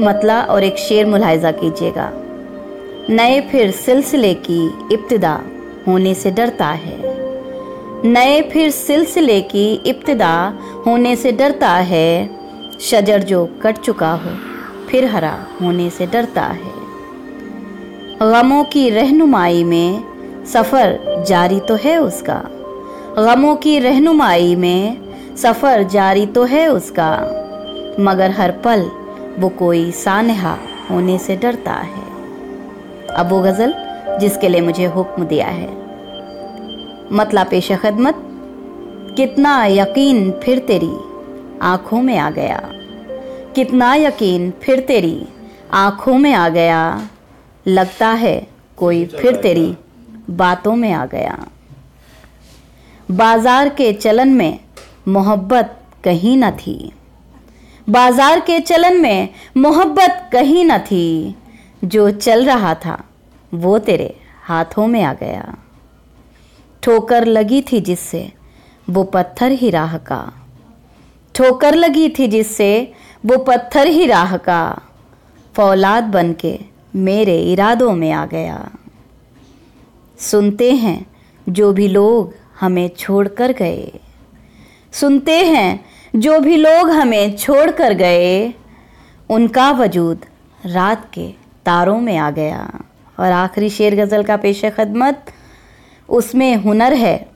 मतला और एक शेर मुलायजा कीजिएगा। नए फिर सिलसिले की इब्तदा होने से डरता है। नए फिर सिलसिले की इब्तदा होने से डरता है। शजर जो कट चुका हो, फिर हरा होने से डरता है। गमों की रहनुमाई में सफ़र जारी तो है उसका। गमों की रहनुमाई में सफ़र जारी तो है उसका। मगर हर पल वो कोई सानहा होने से डरता है। अब वो गज़ल जिसके लिए मुझे हुक्म दिया है। मतला पेश खदमत कितना यकीन फिर तेरी आँखों में आ गया। कितना यकीन फिर तेरी आँखों में आ गया। लगता है कोई फिर तेरी बातों में आ गया। बाज़ार के चलन में मोहब्बत कहीं न थी। बाज़ार के चलन में मोहब्बत कहीं न थी। जो चल रहा था, वो तेरे हाथों में आ गया। ठोकर लगी थी जिससे वो पत्थर ही राह का। ठोकर लगी थी जिससे वो पत्थर ही राह का। फौलाद बन के मेरे इरादों में आ गया। सुनते हैं जो भी लोग हमें छोड़ कर गए। सुनते हैं जो भी लोग हमें छोड़ कर गए, उनका वजूद रात के तारों में आ गया। और आखिरी शेर गज़ल का पेश खदमत, उसमें हुनर है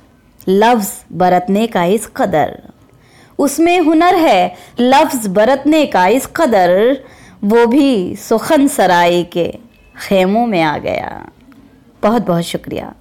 लफ्ज़ बरतने का इस कदर। उसमें हुनर है लफ्ज़ बरतने का इस कदर, वो भी सुखन सराय के खेमों में आ गया। बहुत बहुत शुक्रिया।